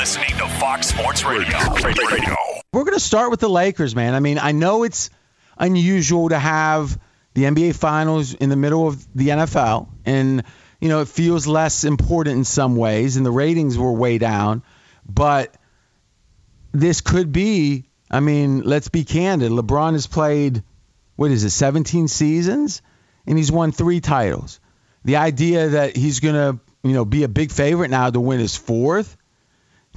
listening to Fox Sports Radio. Radio. We're going to start with the Lakers, man. I mean, I know it's unusual to have the NBA Finals in the middle of the NFL, and you know it feels less important in some ways, and the ratings were way down. But this could be. I mean, let's be candid. LeBron has played what is it, 17 seasons, and he's won three titles. The idea that he's going to, you know, be a big favorite now to win his fourth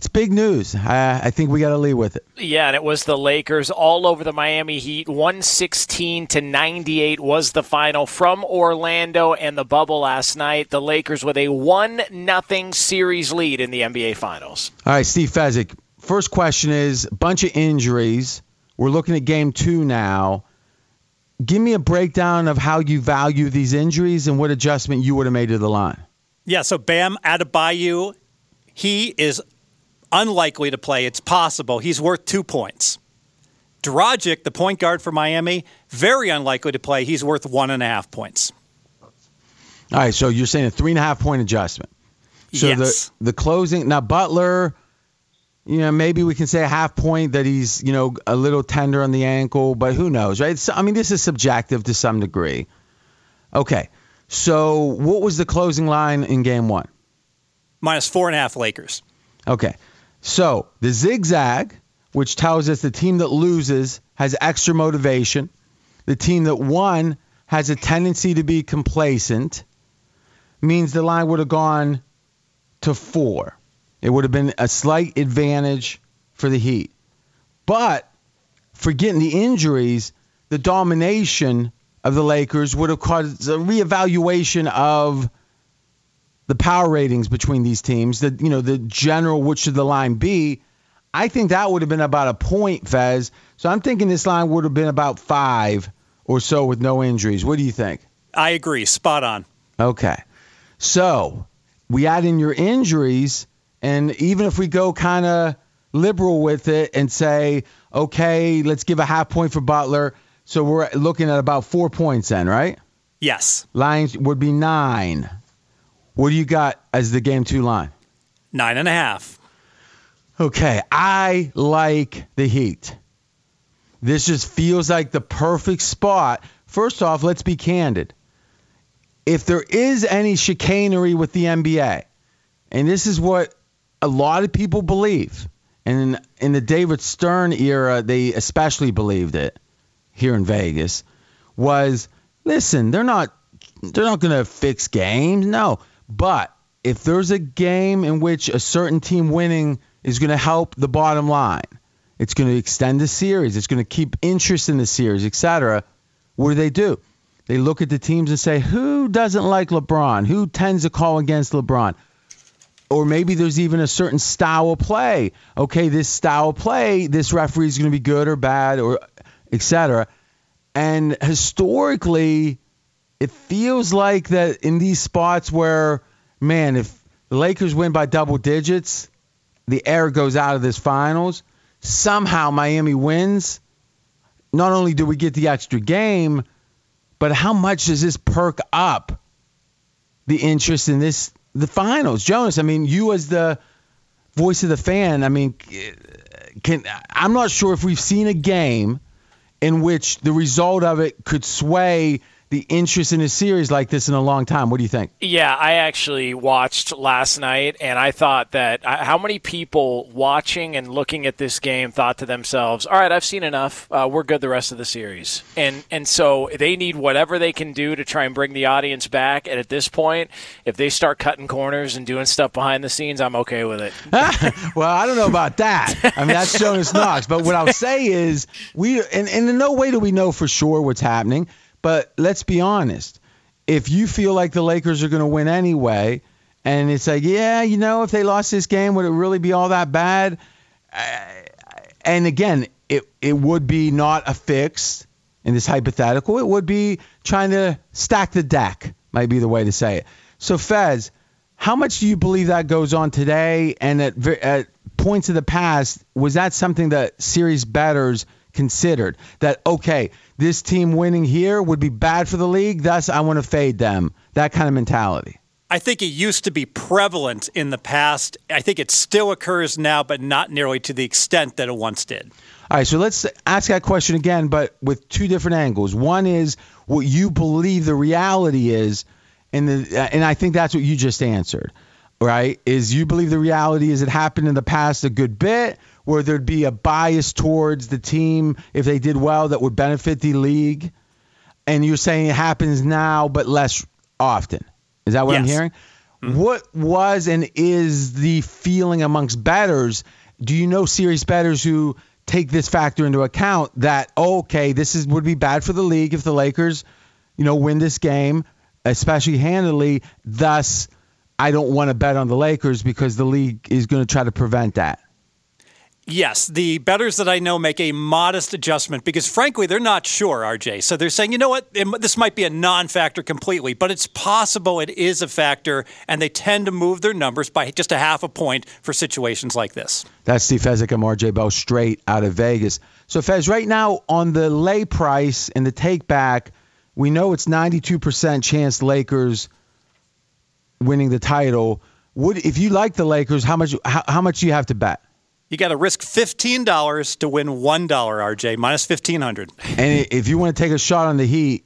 it's big news. I, I think we got to lead with it. Yeah, and it was the Lakers all over the Miami Heat. 116 to 98 was the final from Orlando and the bubble last night. The Lakers with a 1 nothing series lead in the NBA Finals. All right, Steve Fezzik. First question is a bunch of injuries. We're looking at game two now. Give me a breakdown of how you value these injuries and what adjustment you would have made to the line. Yeah, so Bam Adebayo, he is unlikely to play. It's possible. He's worth two points. Dragic, the point guard for Miami, very unlikely to play. He's worth one and a half points. All right, so you're saying a three and a half point adjustment. So yes. the the closing now Butler, you know, maybe we can say a half point that he's you know a little tender on the ankle, but who knows, right? So, I mean, this is subjective to some degree. Okay, so what was the closing line in game one? Minus four and a half Lakers. Okay, so the zigzag, which tells us the team that loses has extra motivation, the team that won has a tendency to be complacent, means the line would have gone to four. It would have been a slight advantage for the Heat. But forgetting the injuries, the domination of the Lakers would have caused a reevaluation of the power ratings between these teams, the you know the general what should the line be? I think that would have been about a point, Fez. So I'm thinking this line would have been about five or so with no injuries. What do you think? I agree, spot on. Okay, so we add in your injuries, and even if we go kind of liberal with it and say, okay, let's give a half point for Butler. So we're looking at about four points then, right? Yes. Lines would be nine. What do you got as the game two line? Nine and a half. Okay, I like the Heat. This just feels like the perfect spot. First off, let's be candid. If there is any chicanery with the NBA, and this is what a lot of people believe, and in, in the David Stern era, they especially believed it here in Vegas, was listen, they're not they're not going to fix games. No, but if there's a game in which a certain team winning is going to help the bottom line, it's going to extend the series, it's going to keep interest in the series, etc. What do they do? They look at the teams and say, who doesn't like LeBron? Who tends to call against LeBron? Or maybe there's even a certain style of play. Okay, this style of play, this referee is going to be good or bad or etc. And historically, it feels like that in these spots where, man, if the Lakers win by double digits, the air goes out of this finals. Somehow Miami wins. Not only do we get the extra game, but how much does this perk up the interest in this the finals? Jonas, I mean, you as the voice of the fan, I mean, can I'm not sure if we've seen a game in which the result of it could sway the interest in a series like this in a long time. What do you think? Yeah, I actually watched last night, and I thought that uh, how many people watching and looking at this game thought to themselves, "All right, I've seen enough. Uh, we're good the rest of the series." And and so they need whatever they can do to try and bring the audience back. And at this point, if they start cutting corners and doing stuff behind the scenes, I'm okay with it. well, I don't know about that. I mean, that's Jonas Knox. But what I'll say is, we and, and in no way do we know for sure what's happening. But let's be honest. If you feel like the Lakers are going to win anyway, and it's like, yeah, you know, if they lost this game, would it really be all that bad? Uh, and again, it it would be not a fix in this hypothetical. It would be trying to stack the deck, might be the way to say it. So, Fez, how much do you believe that goes on today? And at, at points of the past, was that something that series betters considered? That, okay, this team winning here would be bad for the league, thus I want to fade them. That kind of mentality. I think it used to be prevalent in the past. I think it still occurs now, but not nearly to the extent that it once did. All right, so let's ask that question again, but with two different angles. One is what you believe the reality is, and the and I think that's what you just answered, right? Is you believe the reality is it happened in the past a good bit, where there'd be a bias towards the team if they did well that would benefit the league, and you're saying it happens now but less often. Is that what I'm Yes. hearing? Mm-hmm. What was and is the feeling amongst betters? Do you know serious betters who take this factor into account that oh, okay, this is would be bad for the league if the Lakers, you know, win this game, especially handily. Thus, I don't want to bet on the Lakers because the league is going to try to prevent that. Yes, the bettors that I know make a modest adjustment because, frankly, they're not sure, RJ. So they're saying, you know what, it- this might be a non factor completely, but it's possible it is a factor, and they tend to move their numbers by just a half a point for situations like this. That's Steve Fezzik and RJ Bell straight out of Vegas. So Fez, right now on the lay price and the take back, we know it's 92% chance Lakers winning the title. Would if you like the Lakers, how much how, how much do you have to bet? You got to risk $15 to win $1, RJ, minus 1500 And if you want to take a shot on the Heat,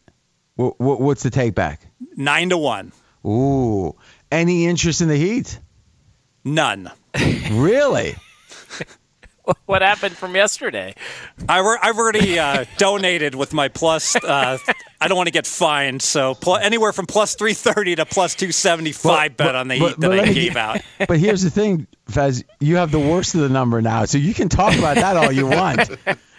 wh- wh- what's the take back? 9 to 1. Ooh, any interest in the Heat? None. Really? What happened from yesterday? I were, I've already uh, donated with my plus. Uh, I don't want to get fined, so pl- anywhere from plus three thirty to plus two seventy five bet on the but- Heat but that let I me- gave out. But here's the thing, Fez, you have the worst of the number now, so you can talk about that all you want.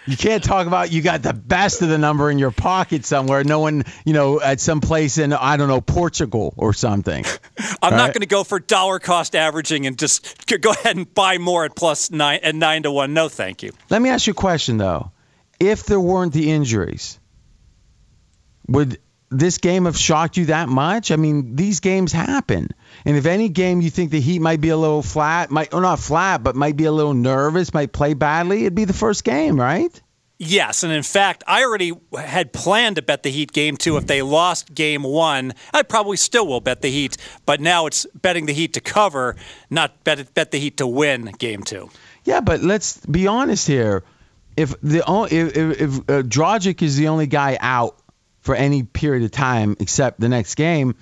You can't talk about you got the best of the number in your pocket somewhere. No one, you know, at some place in I don't know Portugal or something. I'm not right. going to go for dollar cost averaging and just go ahead and buy more at plus nine and nine to one. No, thank you. Let me ask you a question though. If there weren't the injuries, would this game have shocked you that much? I mean, these games happen. And if any game you think the Heat might be a little flat, might or not flat, but might be a little nervous, might play badly, it'd be the first game, right? Yes, and in fact, I already had planned to bet the Heat game two if they lost game one. I probably still will bet the Heat, but now it's betting the Heat to cover, not bet bet the Heat to win game two. Yeah, but let's be honest here. If the if if, if uh, Dragic is the only guy out for any period of time except the next game,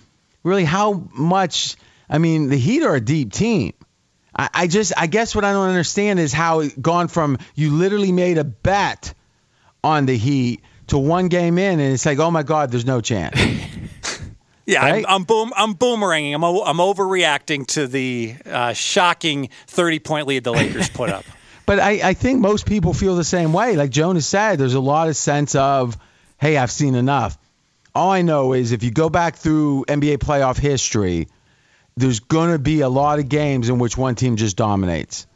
really, how much? I mean, the Heat are a deep team. I, I just, I guess what I don't understand is how it gone from you literally made a bet on the Heat to one game in, and it's like, oh my God, there's no chance. Yeah, Right? I'm, I'm boom. I'm boomeranging. I'm I'm overreacting to the uh, shocking 30 point lead the Lakers put up. But I, I think most people feel the same way. Like Jonas said, there's a lot of sense of, hey, I've seen enough. All I know is if you go back through NBA playoff history, there's going to be a lot of games in which one team just dominates.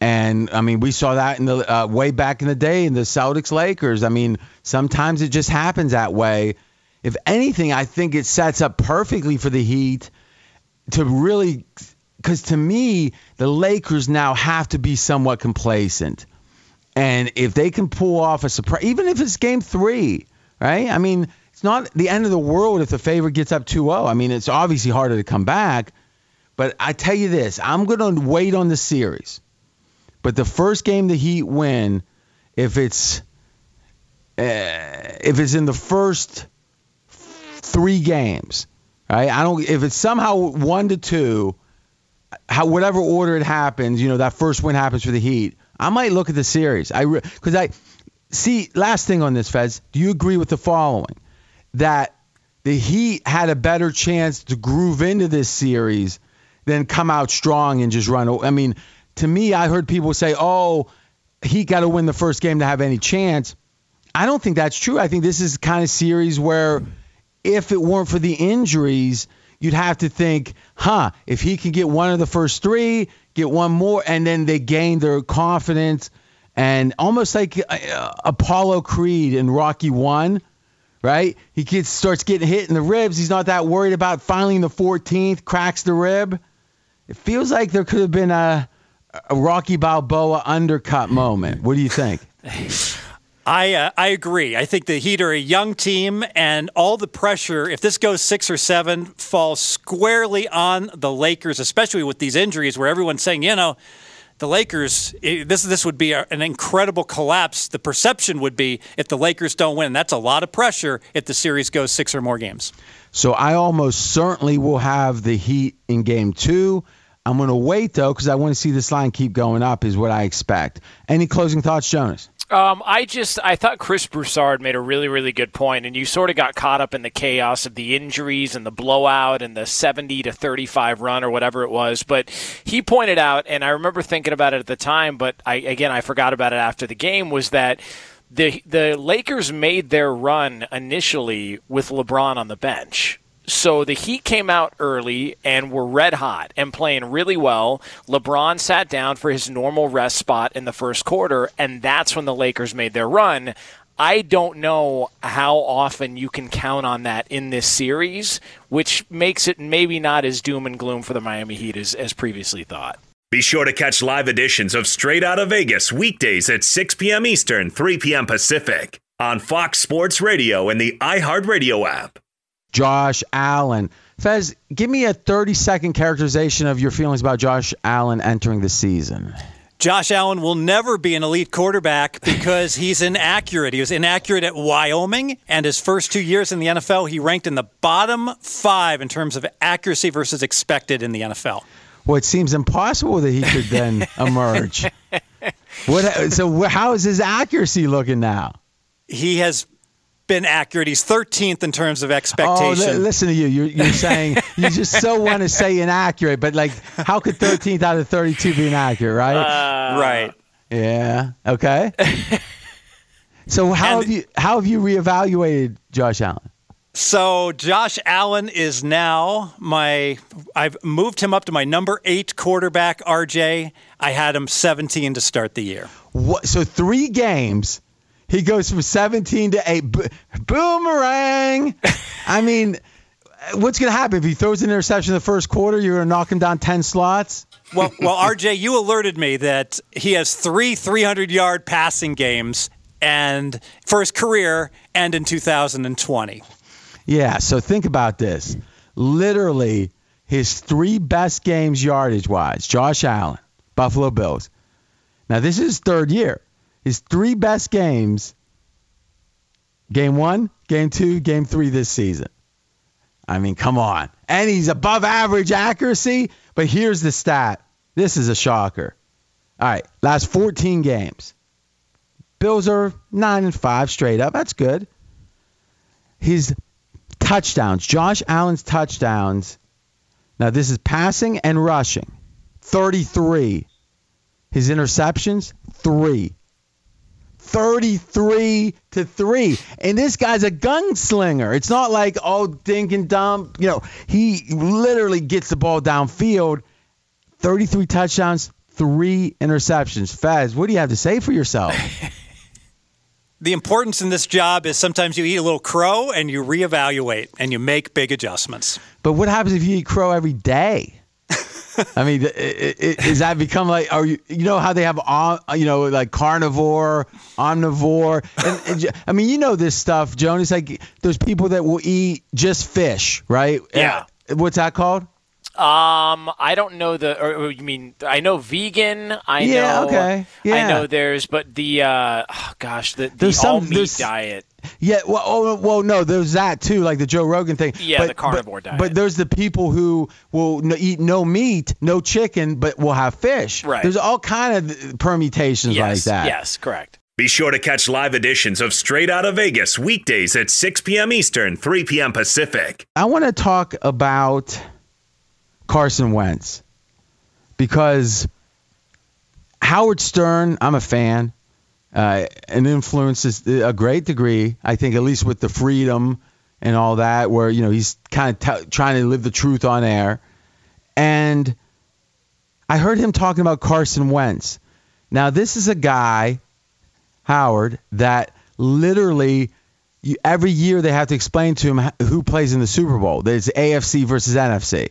And I mean, we saw that in the uh, way back in the day in the Celtics Lakers. I mean, sometimes it just happens that way. If anything, I think it sets up perfectly for the Heat to really because to me the Lakers now have to be somewhat complacent, and if they can pull off a surprise, even if it's Game Three, right? I mean, it's not the end of the world if the favorite gets up 2-0. I mean, it's obviously harder to come back, but I tell you this, I'm going to wait on the series. But the first game the Heat win, if it's uh, if it's in the first three games, right? I don't if it's somehow one to two, how whatever order it happens, you know, that first win happens for the Heat. I might look at the series. I because I see. Last thing on this, Fez. Do you agree with the following? That the Heat had a better chance to groove into this series than come out strong and just run. I mean, to me, I heard people say, "Oh, he got to win the first game to have any chance." I don't think that's true. I think this is kind of series where if it weren't for the injuries, you'd have to think, huh, if he can get one of the first three, get one more, and then they gain their confidence. And almost like uh, Apollo Creed in Rocky One, right? He gets starts getting hit in the ribs. He's not that worried about finally the 14th, cracks the rib. It feels like there could have been a, a Rocky Balboa undercut moment. What do you think? I uh, I agree. I think the Heat are a young team, and all the pressure, if this goes six or seven, falls squarely on the Lakers, especially with these injuries, where everyone's saying, you know, the Lakers, this this would be an incredible collapse. The perception would be if the Lakers don't win. That's a lot of pressure if the series goes six or more games. So I almost certainly will have the Heat in Game Two. I'm going to wait though because I want to see this line keep going up. Is what I expect. Any closing thoughts, Jonas? Um, I just I thought Chris Broussard made a really really good point, and you sort of got caught up in the chaos of the injuries and the blowout and the 70 to 35 run or whatever it was. But he pointed out, and I remember thinking about it at the time, but I again I forgot about it after the game. Was that the the Lakers made their run initially with LeBron on the bench. So the Heat came out early and were red hot and playing really well. LeBron sat down for his normal rest spot in the first quarter, and that's when the Lakers made their run. I don't know how often you can count on that in this series, which makes it maybe not as doom and gloom for the Miami Heat as, as previously thought. Be sure to catch live editions of Straight Out of Vegas weekdays at 6 p.m. Eastern, 3 p.m. Pacific on Fox Sports Radio and the iHeartRadio app. Josh Allen. Fez, give me a 30 second characterization of your feelings about Josh Allen entering the season. Josh Allen will never be an elite quarterback because he's inaccurate. He was inaccurate at Wyoming, and his first two years in the NFL, he ranked in the bottom five in terms of accuracy versus expected in the NFL. Well, it seems impossible that he could then emerge. What, so, how is his accuracy looking now? He has been accurate. He's 13th in terms of expectation. Oh, li- listen to you. You're, you're saying you just so want to say inaccurate, but like, how could 13th out of 32 be inaccurate, right? Uh, right. Yeah. Okay. so how And- have you how have you reevaluated Josh Allen? So Josh Allen is now my. I've moved him up to my number eight quarterback. RJ. I had him 17 to start the year. What? So three games, he goes from 17 to eight. Bo- boomerang. I mean, what's going to happen if he throws an interception in the first quarter? You're going to knock him down 10 slots. Well, well, RJ, you alerted me that he has three 300 yard passing games, and for his career, and in 2020. Yeah. So think about this. Literally, his three best games yardage wise. Josh Allen, Buffalo Bills. Now this is his third year. His three best games. Game one, game two, game three this season. I mean, come on. And he's above average accuracy. But here's the stat. This is a shocker. All right, last 14 games. Bills are nine and five straight up. That's good. His touchdowns, Josh Allen's touchdowns. Now this is passing and rushing. 33. His interceptions, three. 33 to 3. And this guy's a gunslinger. It's not like, oh, dink and dump. You know, he literally gets the ball downfield. 33 touchdowns, three interceptions. Fez, what do you have to say for yourself? The importance in this job is sometimes you eat a little crow and you reevaluate and you make big adjustments. But what happens if you eat crow every day? I mean, is that become like? Are you you know how they have on you know like carnivore, omnivore, and, and I mean you know this stuff, Joan. It's like there's people that will eat just fish, right? Yeah. What's that called? Um, I don't know the. Or, or you mean I know vegan? I Yeah, know. okay. Yeah. I know there's, but the uh, oh, gosh, the, the There's some- all meat diet. Yeah, well, oh, well, no, there's that too, like the Joe Rogan thing. Yeah, but, the carnivore but, diet. But there's the people who will n- eat no meat, no chicken, but will have fish. Right. There's all kind of permutations like that. yes, correct. Be sure to catch live editions of Straight Out of Vegas weekdays at 6 p.m. Eastern, 3 p.m. Pacific. I want to talk about Carson Wentz because Howard Stern, I'm a fan, uh, and influences a great degree. I think at least with the freedom and all that, where you know he's kind of t- trying to live the truth on air. And I heard him talking about Carson Wentz. Now this is a guy, Howard, that literally you, every year they have to explain to him who plays in the Super Bowl. There's AFC versus NFC.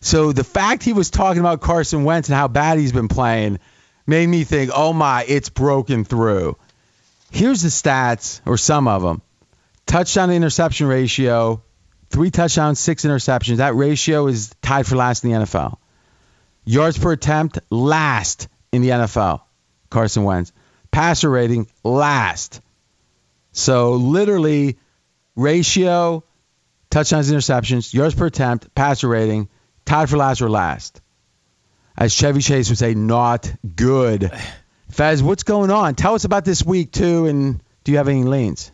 So the fact he was talking about Carson Wentz and how bad he's been playing made me think, oh my, it's broken through. Here's the stats, or some of them touchdown to interception ratio, three touchdowns, six interceptions. That ratio is tied for last in the NFL. Yards per attempt, last in the NFL. Carson Wentz. Passer rating, last. So literally, ratio, touchdowns, interceptions, yards per attempt, passer rating, tied for last or last. As Chevy Chase would say, not good. Fez, what's going on? Tell us about this week too, and do you have any leans?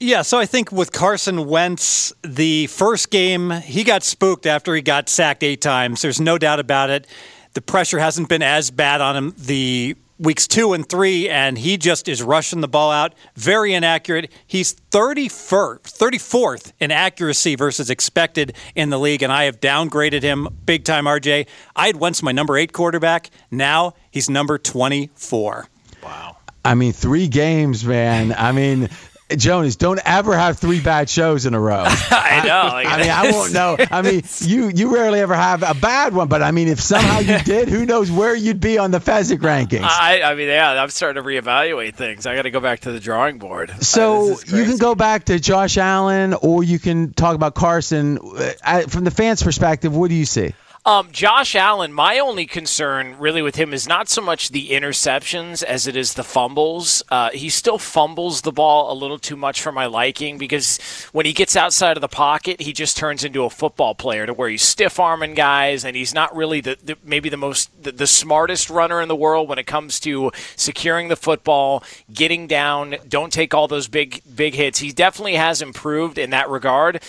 Yeah, so I think with Carson Wentz, the first game, he got spooked after he got sacked eight times. There's no doubt about it. The pressure hasn't been as bad on him the weeks two and three, and he just is rushing the ball out. Very inaccurate. He's 31st, 34th in accuracy versus expected in the league, and I have downgraded him big time, RJ. I had once my number eight quarterback. Now he's number 24. Wow. I mean, three games, man. I mean, Jonas, don't ever have three bad shows in a row. I know. I, I mean, I won't know. I mean, you you rarely ever have a bad one, but I mean, if somehow you did, who knows where you'd be on the Fezzik rankings? I, I mean, yeah, I'm starting to reevaluate things. I got to go back to the drawing board. So uh, you can go back to Josh Allen, or you can talk about Carson. Uh, from the fans' perspective, what do you see? Um, Josh Allen, my only concern really with him is not so much the interceptions as it is the fumbles. Uh, he still fumbles the ball a little too much for my liking because when he gets outside of the pocket, he just turns into a football player to where he's stiff arming guys and he's not really the, the maybe the most the, the smartest runner in the world when it comes to securing the football, getting down. Don't take all those big big hits. He definitely has improved in that regard.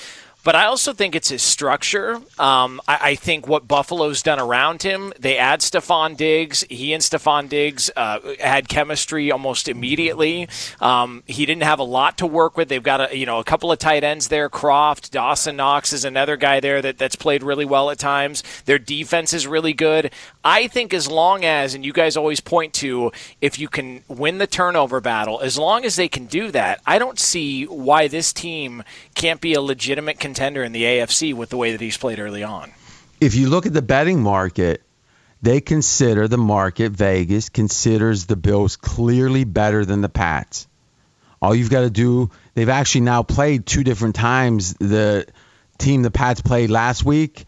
But I also think it's his structure. Um, I, I, think what Buffalo's done around him, they add Stefon Diggs. He and Stefon Diggs uh, had chemistry almost immediately. Um, he didn't have a lot to work with. They've got a you know a couple of tight ends there. Kroft, Dawson Knox is another guy there that, that's played really well at times. Their defense is really good. I think as long as, and you guys always point to, if you can win the turnover battle, as long as they can do that, I don't see why this team can't be a legitimate contender contender in the AFC with the way that he's played early on. If you look at the betting market, they consider the market, Vegas considers the Bills clearly better than the Pats. All you've got to do, they've actually now played two different times. The team the Pats played last week,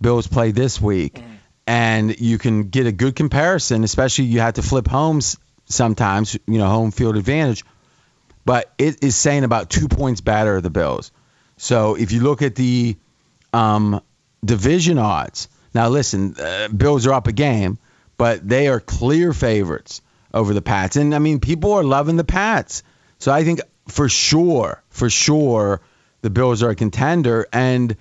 Bills played this week. Mm. And you can get a good comparison, especially you have to flip homes sometimes, you know, home field advantage. But it is saying about two points better, the Bills. So if you look at the um, division odds, now listen, uh, Bills are up a game, but they are clear favorites over the Pats. And I mean, people are loving the Pats. So I think for sure, for sure, the Bills are a contender. And,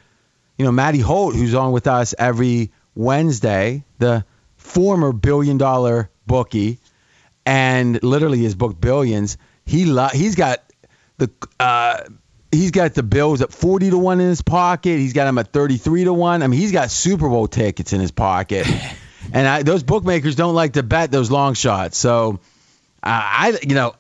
you know, Matty Holt, who's on with us every Wednesday, the former billion dollar bookie, and literally has booked billions. He lo- he's got the uh, he's got the Bills at 40 to 1 in his pocket. He's got them at 33 to 1. I mean, he's got Super Bowl tickets in his pocket. and I, those bookmakers don't like to bet those long shots. So uh, I you know,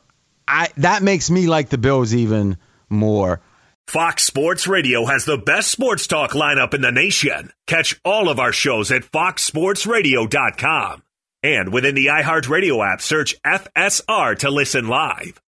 I that makes me like the Bills even more. Fox Sports Radio has the best sports talk lineup in the nation. Catch all of our shows at foxsportsradio.com. And within the iHeartRadio app, search FSR to listen live.